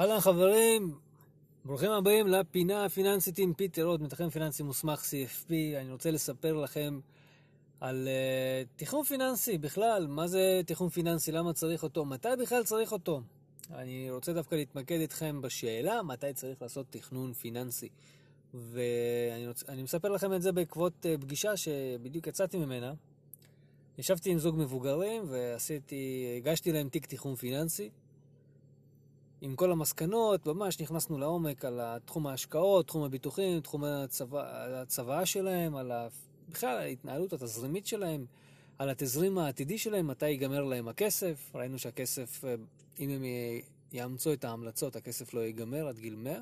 אהלן חברים, ברוכים הבאים לפינה הפיננסית עם פיטר עוד, מתכנן פיננסי מוסמך CFP. אני רוצה לספר לכם על uh, תכנון פיננסי בכלל, מה זה תכנון פיננסי, למה צריך אותו, מתי בכלל צריך אותו. אני רוצה דווקא להתמקד איתכם בשאלה מתי צריך לעשות תכנון פיננסי. ואני רוצ... מספר לכם את זה בעקבות uh, פגישה שבדיוק יצאתי ממנה. ישבתי עם זוג מבוגרים ועשיתי, הגשתי להם תיק תכנון פיננסי. עם כל המסקנות, ממש נכנסנו לעומק על תחום ההשקעות, תחום הביטוחים, תחום הצבא, הצוואה שלהם, על ה... בכלל ההתנהלות התזרימית שלהם, על התזרים העתידי שלהם, מתי ייגמר להם הכסף. ראינו שהכסף, אה, אם הם יאמצו את ההמלצות, הכסף לא ייגמר עד גיל 100.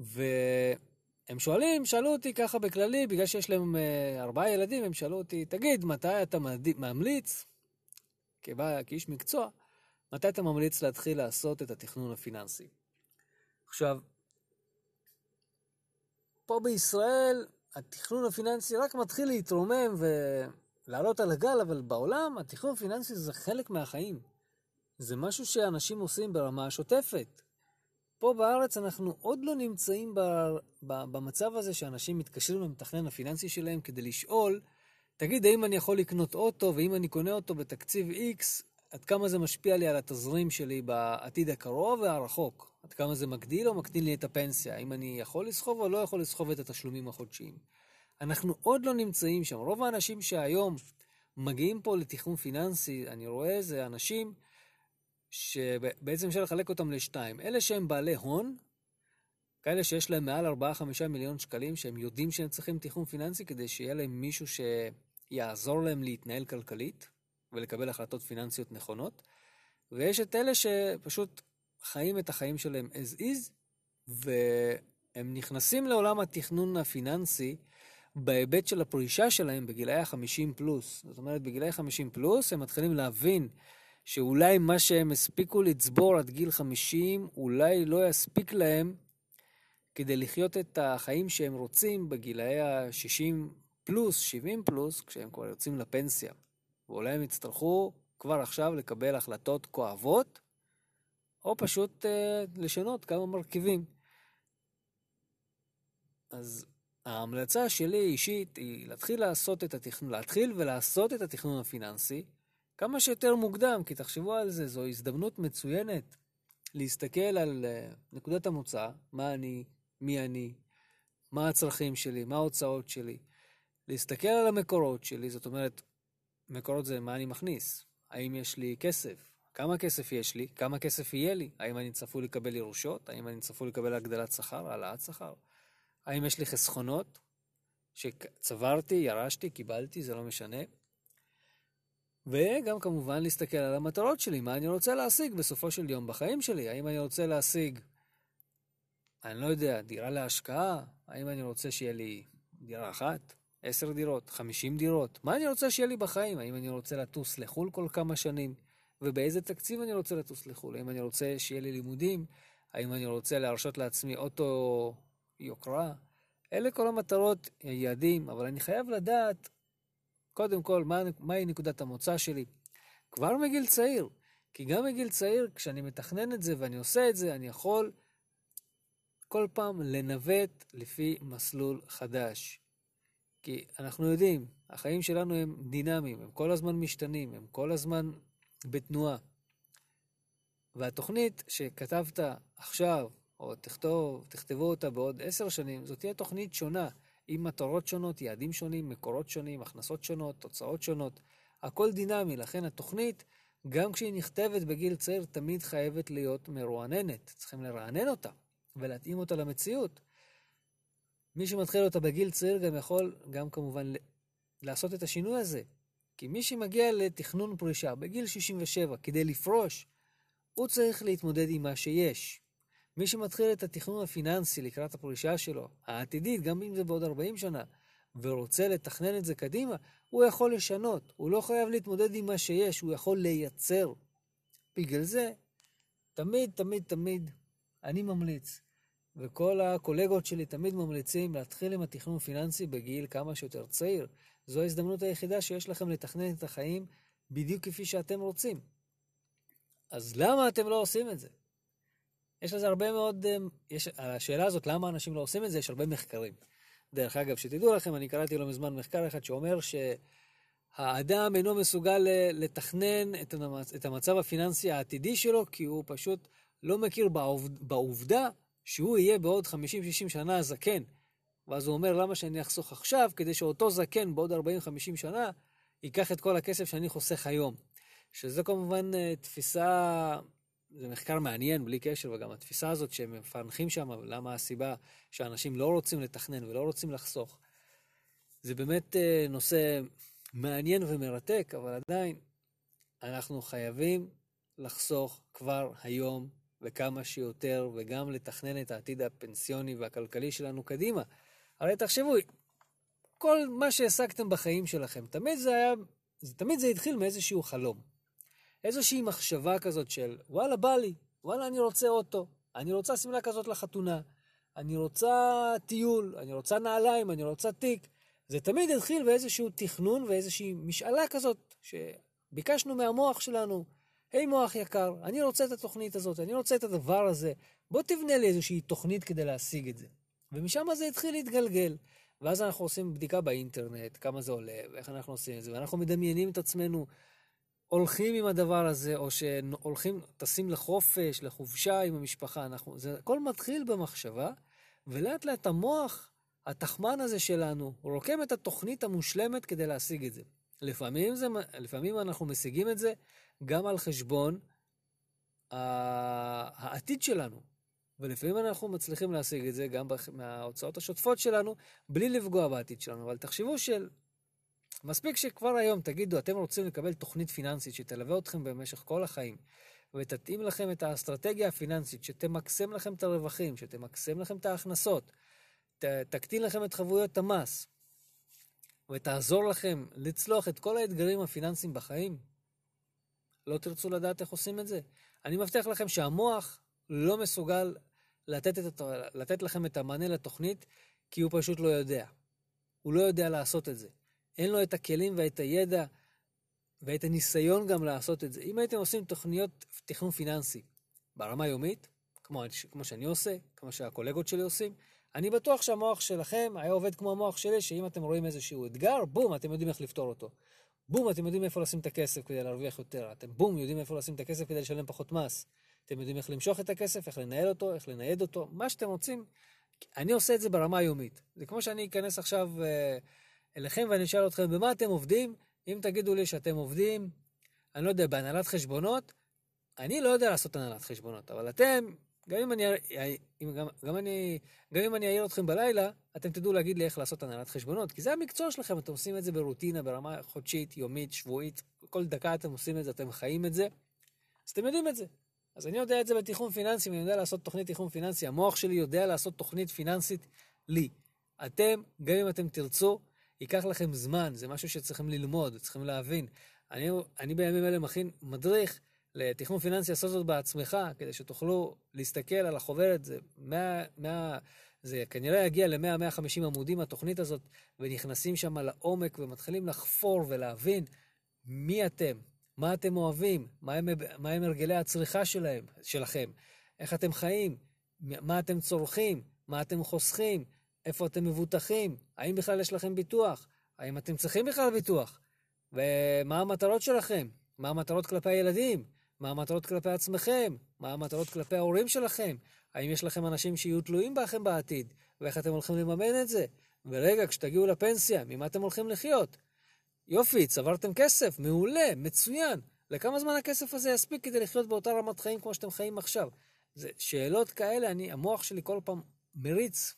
והם שואלים, שאלו אותי ככה בכללי, בגלל שיש להם אה, ארבעה ילדים, הם שאלו אותי, תגיד, מתי אתה ממליץ, כבא, כאיש מקצוע, מתי אתה ממליץ להתחיל לעשות את התכנון הפיננסי? עכשיו, פה בישראל התכנון הפיננסי רק מתחיל להתרומם ולעלות על הגל, אבל בעולם התכנון הפיננסי זה חלק מהחיים. זה משהו שאנשים עושים ברמה השוטפת. פה בארץ אנחנו עוד לא נמצאים ב, ב, במצב הזה שאנשים מתקשרים למתכנן הפיננסי שלהם כדי לשאול, תגיד, האם אני יכול לקנות אוטו, ואם אני קונה אותו בתקציב X, עד כמה זה משפיע לי על התזרים שלי בעתיד הקרוב והרחוק. עד כמה זה מגדיל או מקטין לי את הפנסיה. האם אני יכול לסחוב או לא יכול לסחוב את התשלומים החודשיים. אנחנו עוד לא נמצאים שם. רוב האנשים שהיום מגיעים פה לתכנון פיננסי, אני רואה, זה אנשים שבעצם אפשר לחלק אותם לשתיים. אלה שהם בעלי הון, כאלה שיש להם מעל 4-5 מיליון שקלים, שהם יודעים שהם צריכים תכנון פיננסי כדי שיהיה להם מישהו שיעזור להם להתנהל כלכלית. ולקבל החלטות פיננסיות נכונות, ויש את אלה שפשוט חיים את החיים שלהם as is, והם נכנסים לעולם התכנון הפיננסי בהיבט של הפרישה שלהם בגילאי ה-50 פלוס. זאת אומרת, בגילאי 50 פלוס הם מתחילים להבין שאולי מה שהם הספיקו לצבור עד גיל 50, אולי לא יספיק להם כדי לחיות את החיים שהם רוצים בגילאי ה-60 פלוס, 70 פלוס, כשהם כבר יוצאים לפנסיה. ואולי הם יצטרכו כבר עכשיו לקבל החלטות כואבות, או פשוט אה, לשנות כמה מרכיבים. אז ההמלצה שלי אישית היא להתחיל לעשות את התכנון, להתחיל ולעשות את התכנון הפיננסי כמה שיותר מוקדם, כי תחשבו על זה, זו הזדמנות מצוינת להסתכל על uh, נקודת המוצא, מה אני, מי אני, מה הצרכים שלי, מה ההוצאות שלי, להסתכל על המקורות שלי, זאת אומרת, מקורות זה מה אני מכניס. האם יש לי כסף? כמה כסף יש לי? כמה כסף יהיה לי? האם אני צפוי לקבל ירושות? האם אני צפוי לקבל הגדלת שכר? העלאת שכר? האם יש לי חסכונות שצברתי, ירשתי, קיבלתי, זה לא משנה. וגם כמובן להסתכל על המטרות שלי, מה אני רוצה להשיג בסופו של יום בחיים שלי. האם אני רוצה להשיג, אני לא יודע, דירה להשקעה? האם אני רוצה שיהיה לי דירה אחת? עשר דירות, חמישים דירות. מה אני רוצה שיהיה לי בחיים? האם אני רוצה לטוס לחו"ל כל כמה שנים? ובאיזה תקציב אני רוצה לטוס לחו"ל? האם אני רוצה שיהיה לי לימודים? האם אני רוצה להרשות לעצמי אוטו יוקרה? אלה כל המטרות, יעדים, אבל אני חייב לדעת, קודם כל, מה, מהי נקודת המוצא שלי. כבר מגיל צעיר, כי גם מגיל צעיר, כשאני מתכנן את זה ואני עושה את זה, אני יכול כל פעם לנווט לפי מסלול חדש. כי אנחנו יודעים, החיים שלנו הם דינמיים, הם כל הזמן משתנים, הם כל הזמן בתנועה. והתוכנית שכתבת עכשיו, או תכתוב, תכתבו אותה בעוד עשר שנים, זאת תהיה תוכנית שונה, עם מטרות שונות, יעדים שונים, מקורות שונים, הכנסות שונות, תוצאות שונות. הכל דינמי, לכן התוכנית, גם כשהיא נכתבת בגיל צעיר, תמיד חייבת להיות מרועננת. צריכים לרענן אותה ולהתאים אותה למציאות. מי שמתחיל אותה בגיל צעיר גם יכול, גם כמובן, לעשות את השינוי הזה. כי מי שמגיע לתכנון פרישה בגיל 67 כדי לפרוש, הוא צריך להתמודד עם מה שיש. מי שמתחיל את התכנון הפיננסי לקראת הפרישה שלו, העתידית, גם אם זה בעוד 40 שנה, ורוצה לתכנן את זה קדימה, הוא יכול לשנות. הוא לא חייב להתמודד עם מה שיש, הוא יכול לייצר. בגלל זה, תמיד, תמיד, תמיד, אני ממליץ וכל הקולגות שלי תמיד ממליצים להתחיל עם התכנון פיננסי בגיל כמה שיותר צעיר. זו ההזדמנות היחידה שיש לכם לתכנן את החיים בדיוק כפי שאתם רוצים. אז למה אתם לא עושים את זה? יש לזה הרבה מאוד, אה, יש, על השאלה הזאת, למה אנשים לא עושים את זה, יש הרבה מחקרים. דרך אגב, שתדעו לכם, אני קראתי לא מזמן מחקר אחד שאומר שהאדם אינו מסוגל לתכנן את המצב הפיננסי העתידי שלו, כי הוא פשוט לא מכיר בעובדה שהוא יהיה בעוד 50-60 שנה זקן. ואז הוא אומר, למה שאני אחסוך עכשיו, כדי שאותו זקן בעוד 40-50 שנה ייקח את כל הכסף שאני חוסך היום. שזו כמובן אה, תפיסה, זה מחקר מעניין בלי קשר, וגם התפיסה הזאת שהם מפענחים שם, למה הסיבה שאנשים לא רוצים לתכנן ולא רוצים לחסוך. זה באמת אה, נושא מעניין ומרתק, אבל עדיין אנחנו חייבים לחסוך כבר היום וכמה שיותר, וגם לתכנן את העתיד הפנסיוני והכלכלי שלנו קדימה. הרי תחשבו, כל מה שהעסקתם בחיים שלכם, תמיד זה היה, תמיד זה התחיל מאיזשהו חלום. איזושהי מחשבה כזאת של, וואלה, בא לי, וואלה, אני רוצה אוטו, אני רוצה שמלה כזאת לחתונה, אני רוצה טיול, אני רוצה נעליים, אני רוצה תיק. זה תמיד התחיל באיזשהו תכנון ואיזושהי משאלה כזאת, שביקשנו מהמוח שלנו, היי מוח יקר, אני רוצה את התוכנית הזאת, אני רוצה את הדבר הזה, בוא תבנה לי איזושהי תוכנית כדי להשיג את זה. ומשם זה התחיל להתגלגל. ואז אנחנו עושים בדיקה באינטרנט, כמה זה עולה, ואיך אנחנו עושים את זה, ואנחנו מדמיינים את עצמנו הולכים עם הדבר הזה, או שהולכים, טסים לחופש, לחופשה עם המשפחה. אנחנו, זה הכל מתחיל במחשבה, ולאט לאט המוח, התחמן הזה שלנו, רוקם את התוכנית המושלמת כדי להשיג את זה. לפעמים, זה, לפעמים אנחנו משיגים את זה גם על חשבון העתיד שלנו. ולפעמים אנחנו מצליחים להשיג את זה גם מההוצאות השוטפות שלנו, בלי לפגוע בעתיד שלנו. אבל תחשבו של... מספיק שכבר היום תגידו, אתם רוצים לקבל תוכנית פיננסית שתלווה אתכם במשך כל החיים, ותתאים לכם את האסטרטגיה הפיננסית, שתמקסם לכם את הרווחים, שתמקסם לכם את ההכנסות, ת, תקטין לכם את חבויות המס, ותעזור לכם לצלוח את כל האתגרים הפיננסיים בחיים. לא תרצו לדעת איך עושים את זה? אני מבטיח לכם שהמוח לא מסוגל לתת, את, לתת לכם את המענה לתוכנית, כי הוא פשוט לא יודע. הוא לא יודע לעשות את זה. אין לו את הכלים ואת הידע ואת הניסיון גם לעשות את זה. אם הייתם עושים תוכניות תכנון פיננסי ברמה יומית, כמו, כמו שאני עושה, כמו שהקולגות שלי עושים, אני בטוח שהמוח שלכם היה עובד כמו המוח שלי, שאם אתם רואים איזשהו אתגר, בום, אתם יודעים איך לפתור אותו. בום, אתם יודעים איפה לשים את הכסף כדי להרוויח יותר. אתם בום, יודעים איפה לשים את הכסף כדי לשלם פחות מס. אתם יודעים איך למשוך את הכסף, איך לנהל אותו, איך לנייד אותו, מה שאתם רוצים. אני עושה את זה ברמה היומית. זה כמו שאני אכנס עכשיו אה, אליכם ואני אשאל אתכם, במה אתם עובדים? אם תגידו לי שאתם עובדים, אני לא יודע, בהנהלת חשבונות, אני לא יודע לעשות הנהלת חשבונות, אבל אתם, גם אם אני, גם, גם אני, גם אם אני אעיר אתכם בלילה, אתם תדעו להגיד לי איך לעשות הנהלת חשבונות, כי זה המקצוע שלכם, אתם עושים את זה ברוטינה, ברמה חודשית, יומית, שבועית, כל דקה אתם עושים את זה, אתם חיים את זה, אז אתם יודעים את זה. אז אני יודע את זה בתיכון פיננסי, ואני יודע לעשות תוכנית תיכון פיננסי. המוח שלי יודע לעשות תוכנית פיננסית לי. אתם, גם אם אתם תרצו, ייקח לכם זמן, זה משהו שצריכים ללמוד, צריכים להבין. אני, אני בימים אלה מכין מדריך לתכנון פיננסי, לעשות זאת בעצמך, כדי שתוכלו להסתכל על החוברת, זה 100, 100, זה כנראה יגיע ל-100-150 עמודים, התוכנית הזאת, ונכנסים שם לעומק ומתחילים לחפור ולהבין מי אתם, מה אתם אוהבים, מה הם, מה הם הרגלי הצריכה שלהם, שלכם, איך אתם חיים, מה אתם צורכים, מה אתם חוסכים, איפה אתם מבוטחים, האם בכלל יש לכם ביטוח, האם אתם צריכים בכלל ביטוח, ומה המטרות שלכם, מה המטרות כלפי הילדים, מה המטרות כלפי עצמכם, מה המטרות כלפי ההורים שלכם, האם יש לכם אנשים שיהיו תלויים בכם בעתיד, ואיך אתם הולכים לממן את זה, ורגע, כשתגיעו לפנסיה, ממה אתם הולכים לחיות? יופי, צברתם כסף, מעולה, מצוין. לכמה זמן הכסף הזה יספיק כדי לחיות באותה רמת חיים כמו שאתם חיים עכשיו? זה שאלות כאלה, אני, המוח שלי כל פעם מריץ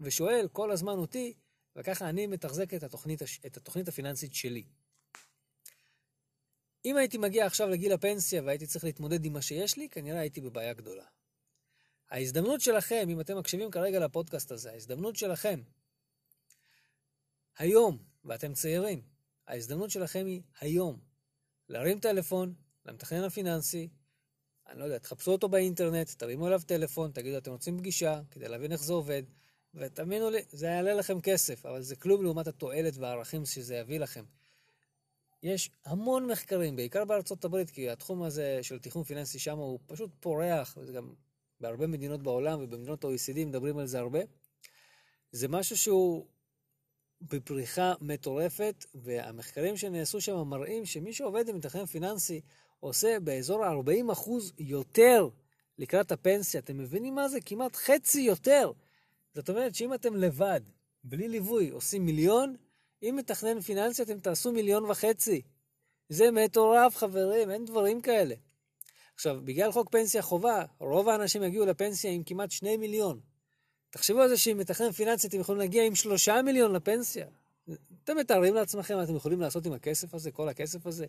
ושואל כל הזמן אותי, וככה אני מתחזק את התוכנית, את התוכנית הפיננסית שלי. אם הייתי מגיע עכשיו לגיל הפנסיה והייתי צריך להתמודד עם מה שיש לי, כנראה הייתי בבעיה גדולה. ההזדמנות שלכם, אם אתם מקשיבים כרגע לפודקאסט הזה, ההזדמנות שלכם היום, ואתם צעירים, ההזדמנות שלכם היא היום. להרים טלפון למתכנן הפיננסי, אני לא יודע, תחפשו אותו באינטרנט, תרימו אליו טלפון, תגידו, אתם רוצים פגישה כדי להבין איך זה עובד, ותאמינו לי, זה יעלה לכם כסף, אבל זה כלום לעומת התועלת והערכים שזה יביא לכם. יש המון מחקרים, בעיקר בארצות הברית, כי התחום הזה של תכנון פיננסי שם הוא פשוט פורח, וזה גם בהרבה מדינות בעולם ובמדינות ה-OECD מדברים על זה הרבה. זה משהו שהוא בפריחה מטורפת, והמחקרים שנעשו שם מראים שמי שעובד עם מתכנן פיננסי עושה באזור ה-40% יותר לקראת הפנסיה. אתם מבינים מה זה? כמעט חצי יותר. זאת אומרת שאם אתם לבד, בלי ליווי, עושים מיליון, אם מתכנן פיננסי אתם תעשו מיליון וחצי. זה מטורף, חברים, אין דברים כאלה. עכשיו, בגלל חוק פנסיה חובה, רוב האנשים יגיעו לפנסיה עם כמעט שני מיליון. תחשבו על זה שעם מתכנן פיננסי אתם יכולים להגיע עם שלושה מיליון לפנסיה. אתם מתארים לעצמכם מה אתם יכולים לעשות עם הכסף הזה, כל הכסף הזה?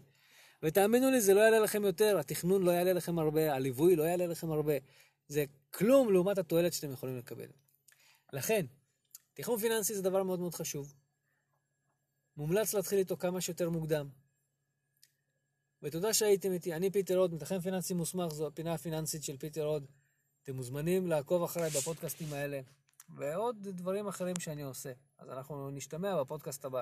ותאמינו לי, זה לא יעלה לכם יותר, התכנון לא יעלה לכם הרבה, הליווי לא יעלה לכם הרבה. זה כלום לעומת התועלת שאתם יכולים לקבל. לכן, תכנון פיננסי זה דבר מאוד מאוד חשוב. מומלץ להתחיל איתו כמה שיותר מוקדם. ותודה שהייתם איתי. אני פיטר עוד, מתכנן פיננסי מוסמך, זו הפינה הפיננסית של פיטר עוד. אתם מוזמנים לעקוב אחריי בפודקאסטים האלה, ועוד דברים אחרים שאני עושה. אז אנחנו נשתמע בפודקאסט הבא.